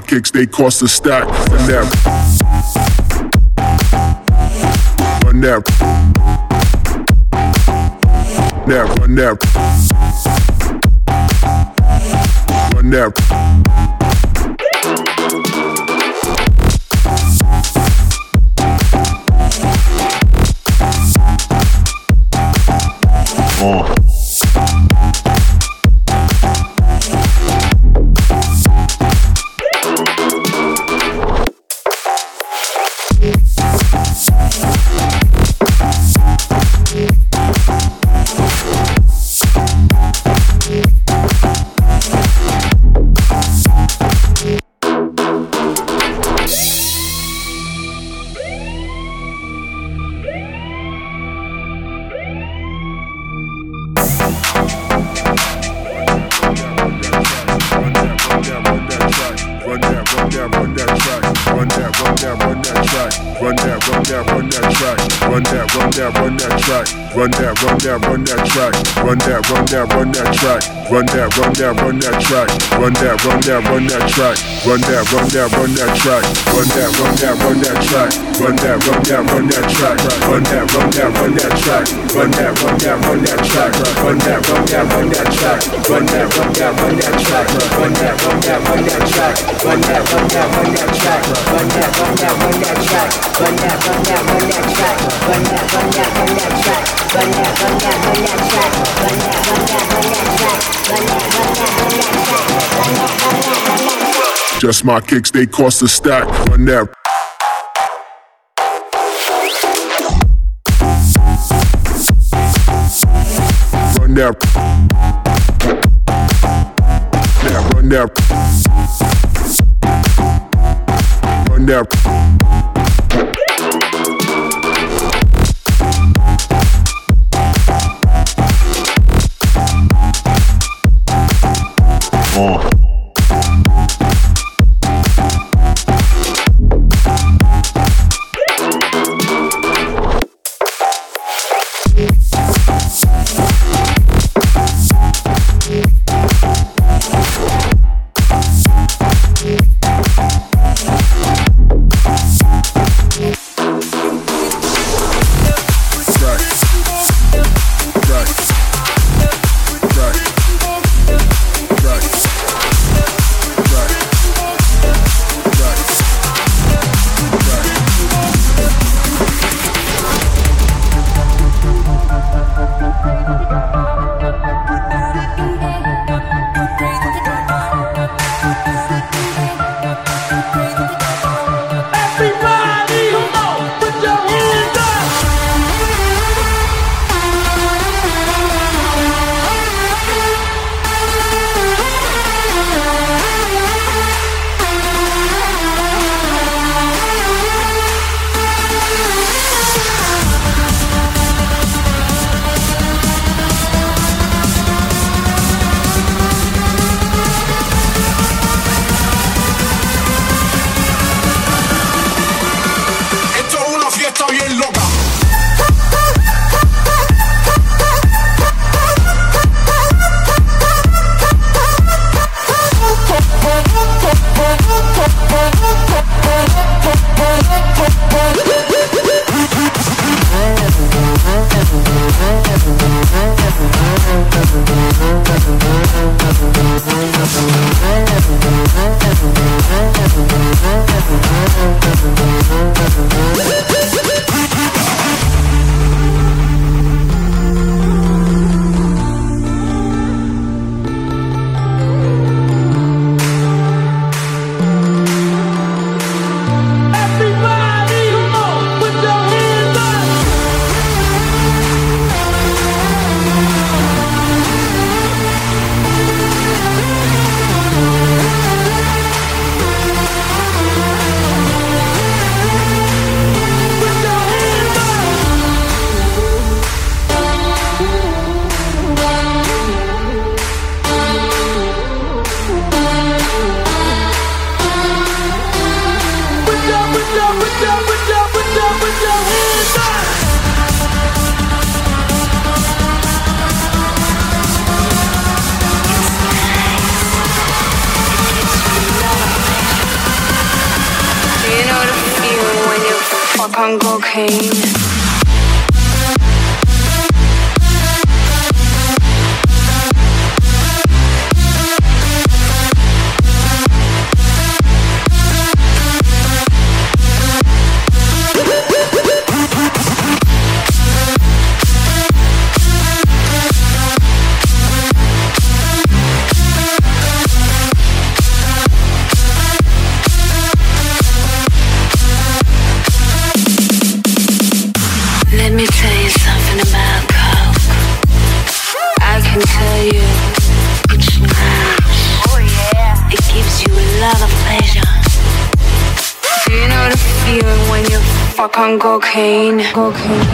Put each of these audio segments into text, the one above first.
my kicks, they cost a stack. Run that, run that, that, run that, run that. Run that, run that, run that track. Run that, run that, run that track. Run that, run that, run that track. Run that, run that, run that track. Run that, run that, run that track. Run that, run that, run that track. Run that, run that, run that track. Run that, run that, run that track. Run that, run that, run that track. Run that, run that, run that track. Run that, run that, run that track. Run that, run that, run that track. Run that, run that, run that track. Run that, run that, run that track. Run that, run that, run that track. Run that, run that, run that track. Just my kicks, they cost a stack. Run that. Run that. Yeah, run that. Run that. On Cocaine, cocaine,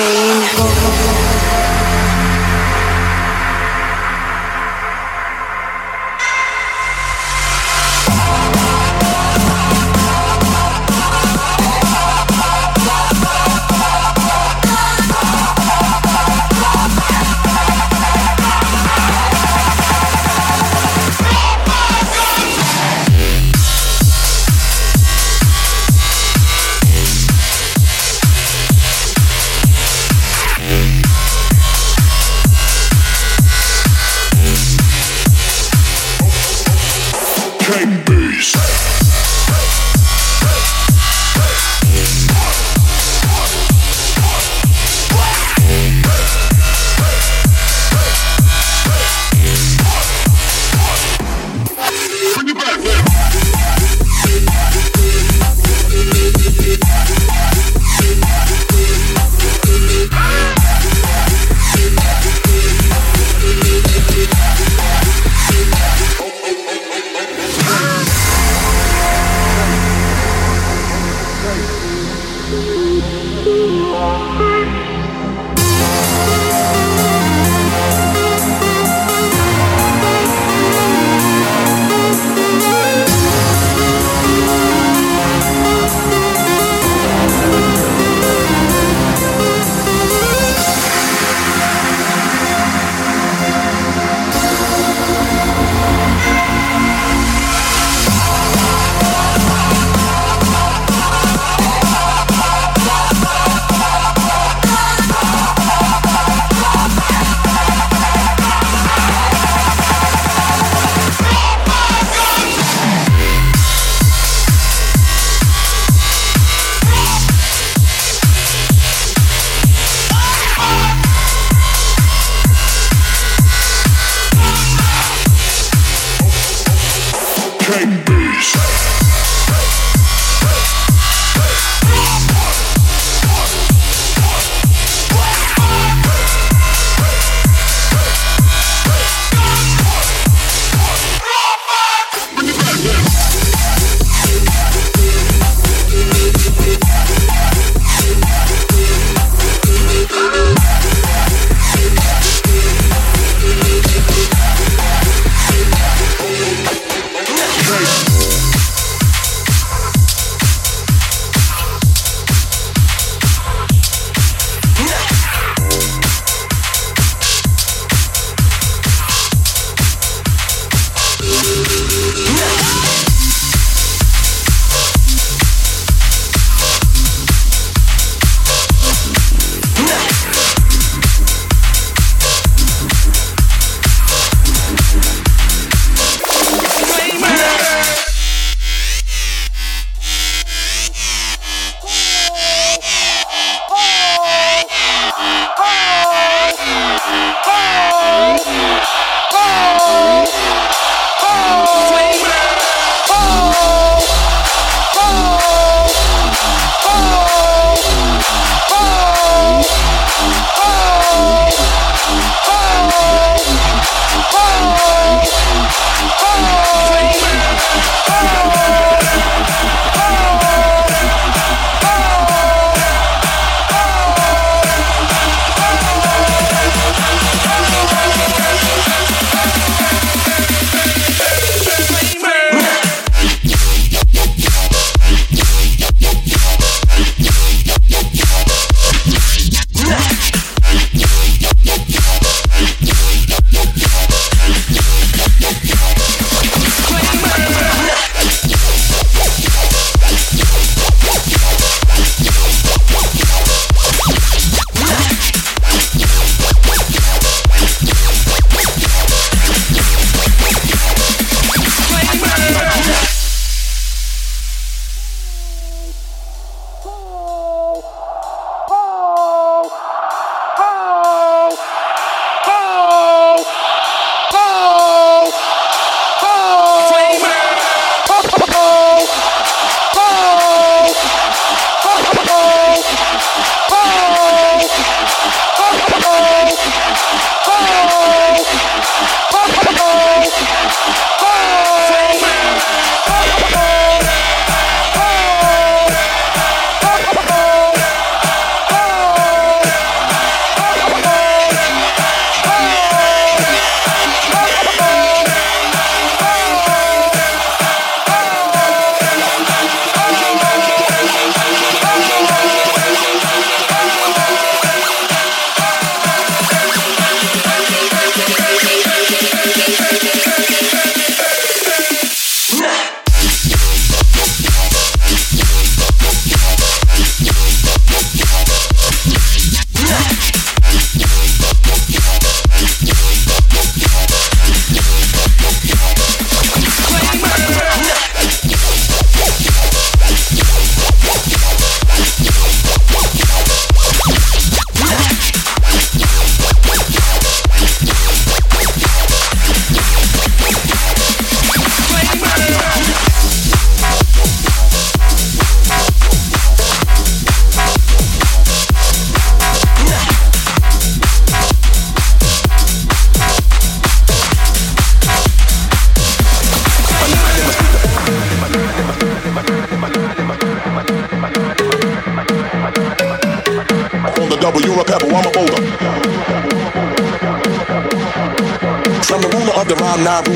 pain.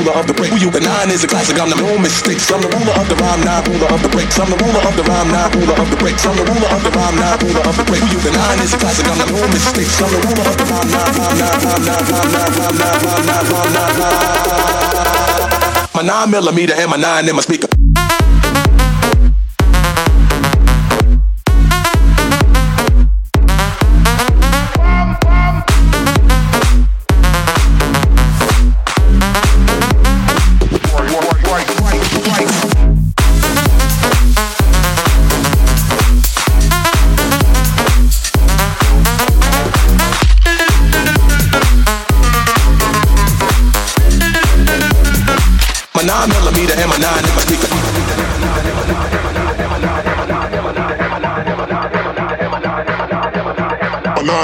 Ruler of the break. Who you? The nine is a classic, I'm the no mistakes. I'm the ruler of the rhyme, not ruler of the breaks. I'm the ruler of the rhyme, not ruler of the breaks. I'm the ruler of the rhyme, not ruler of the break. Who you? The nine is a classic, I'm the no mistakes. I'm the ruler of the rhyme, rhyme, not rhyme, not rhyme, not rhyme, not rhyme, not rhyme, not rhyme. My nine millimeter and my nine in my speaker. Nine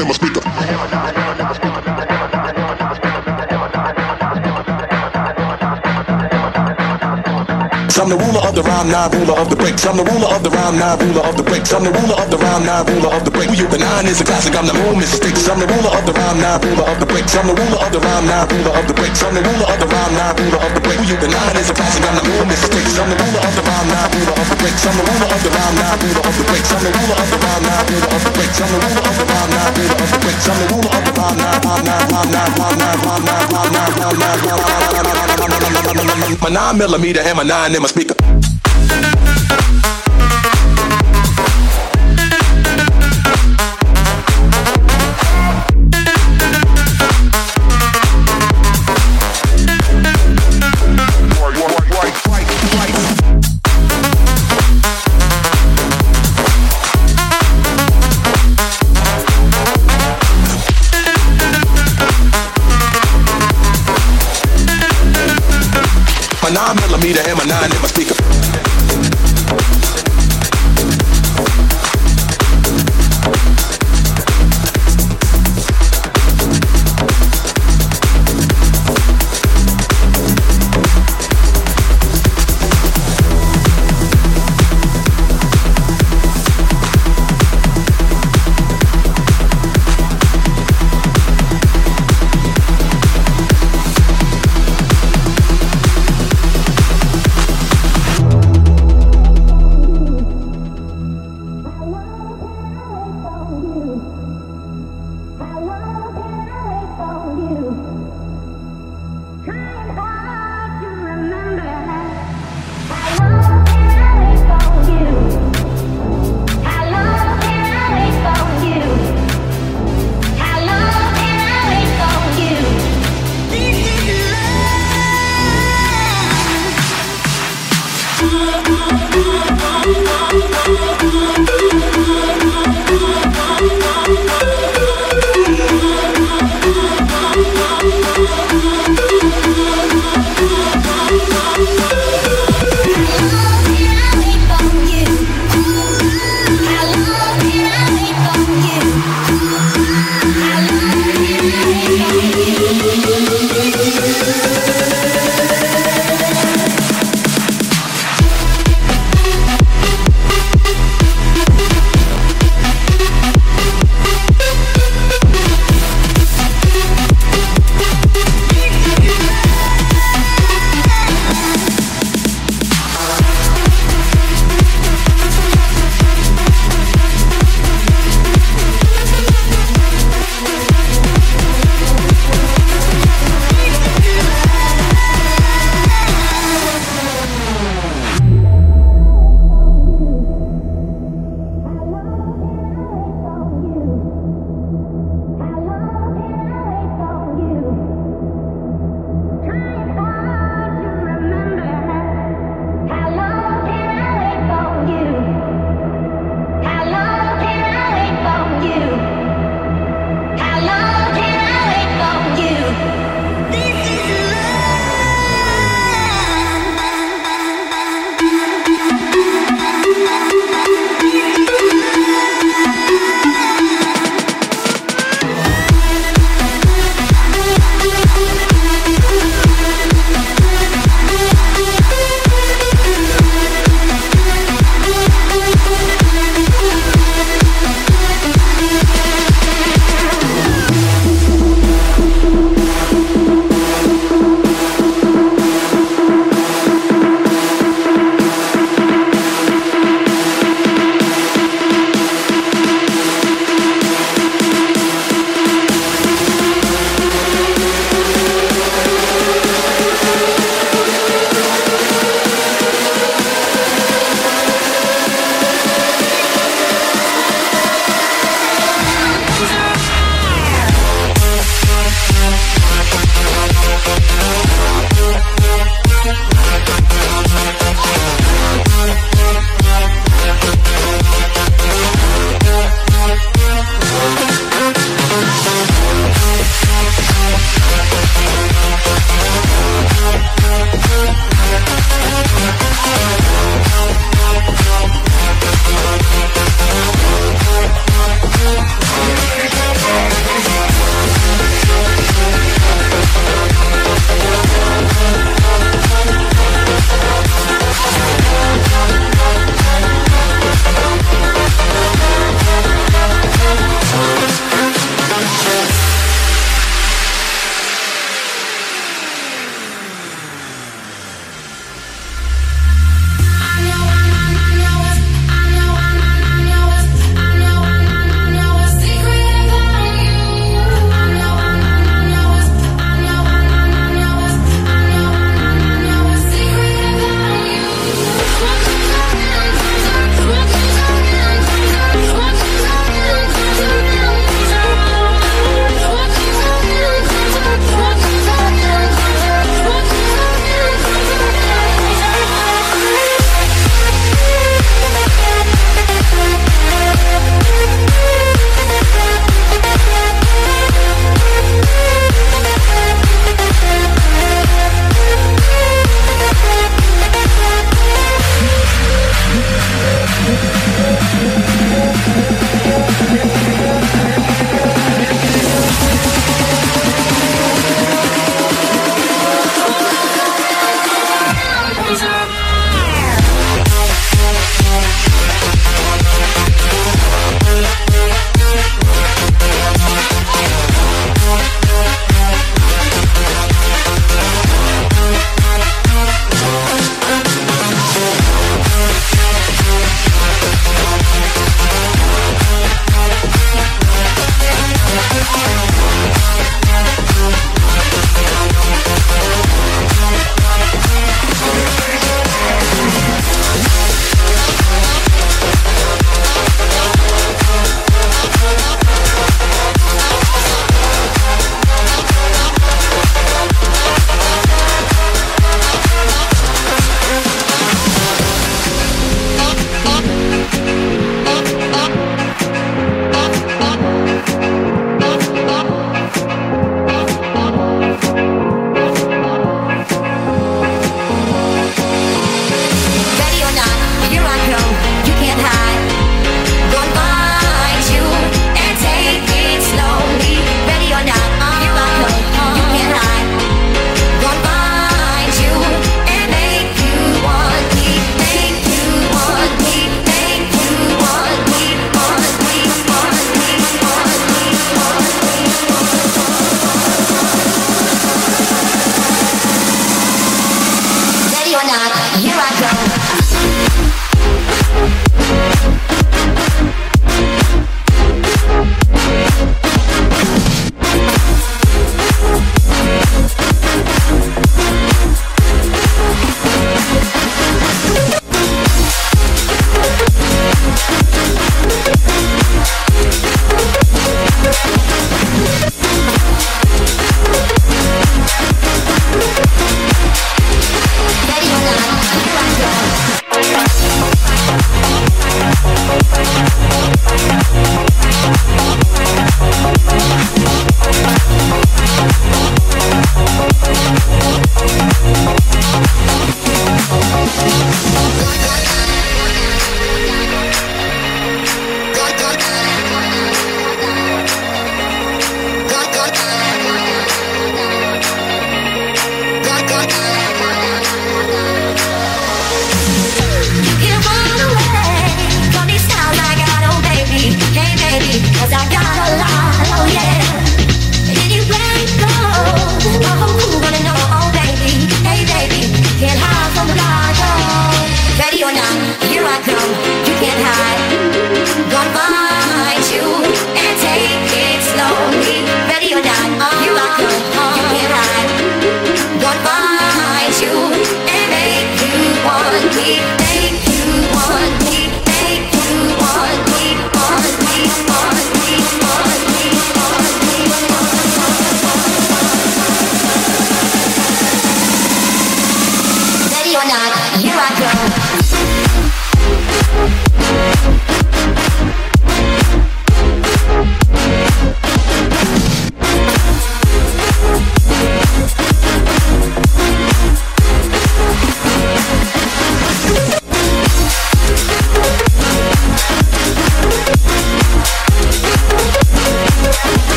in my speaker. I'm the ruler of the rhyme, not ruler of the breaks. I'm the ruler of the rhyme, not ruler of the breaks. I'm the ruler of the rhyme, not ruler of the break. You? The nine is a classic. I'm the no mistakes. I'm the ruler of the rhyme, not ruler of the breaks. I'm the ruler of the rhyme, not ruler of the breaks. I'm the ruler of the rhyme, not ruler of the break. You? The nine is a classic. I'm the no mistakes. I'm the ruler of the rhyme, not ruler of the breaks. I'm the ruler of the rhyme, not ruler of the breaks. I'm the ruler of the rhyme, not ruler of the breaks. I'm the ruler of the rhyme, not ruler of the breaks. I'm the ruler of the rhyme, not rhyme, not rhyme, not rhyme, not rhyme, not rhyme, not rhyme, My nine millimeter and my nine in my speaker. nine millimeter and my nine in my speaker.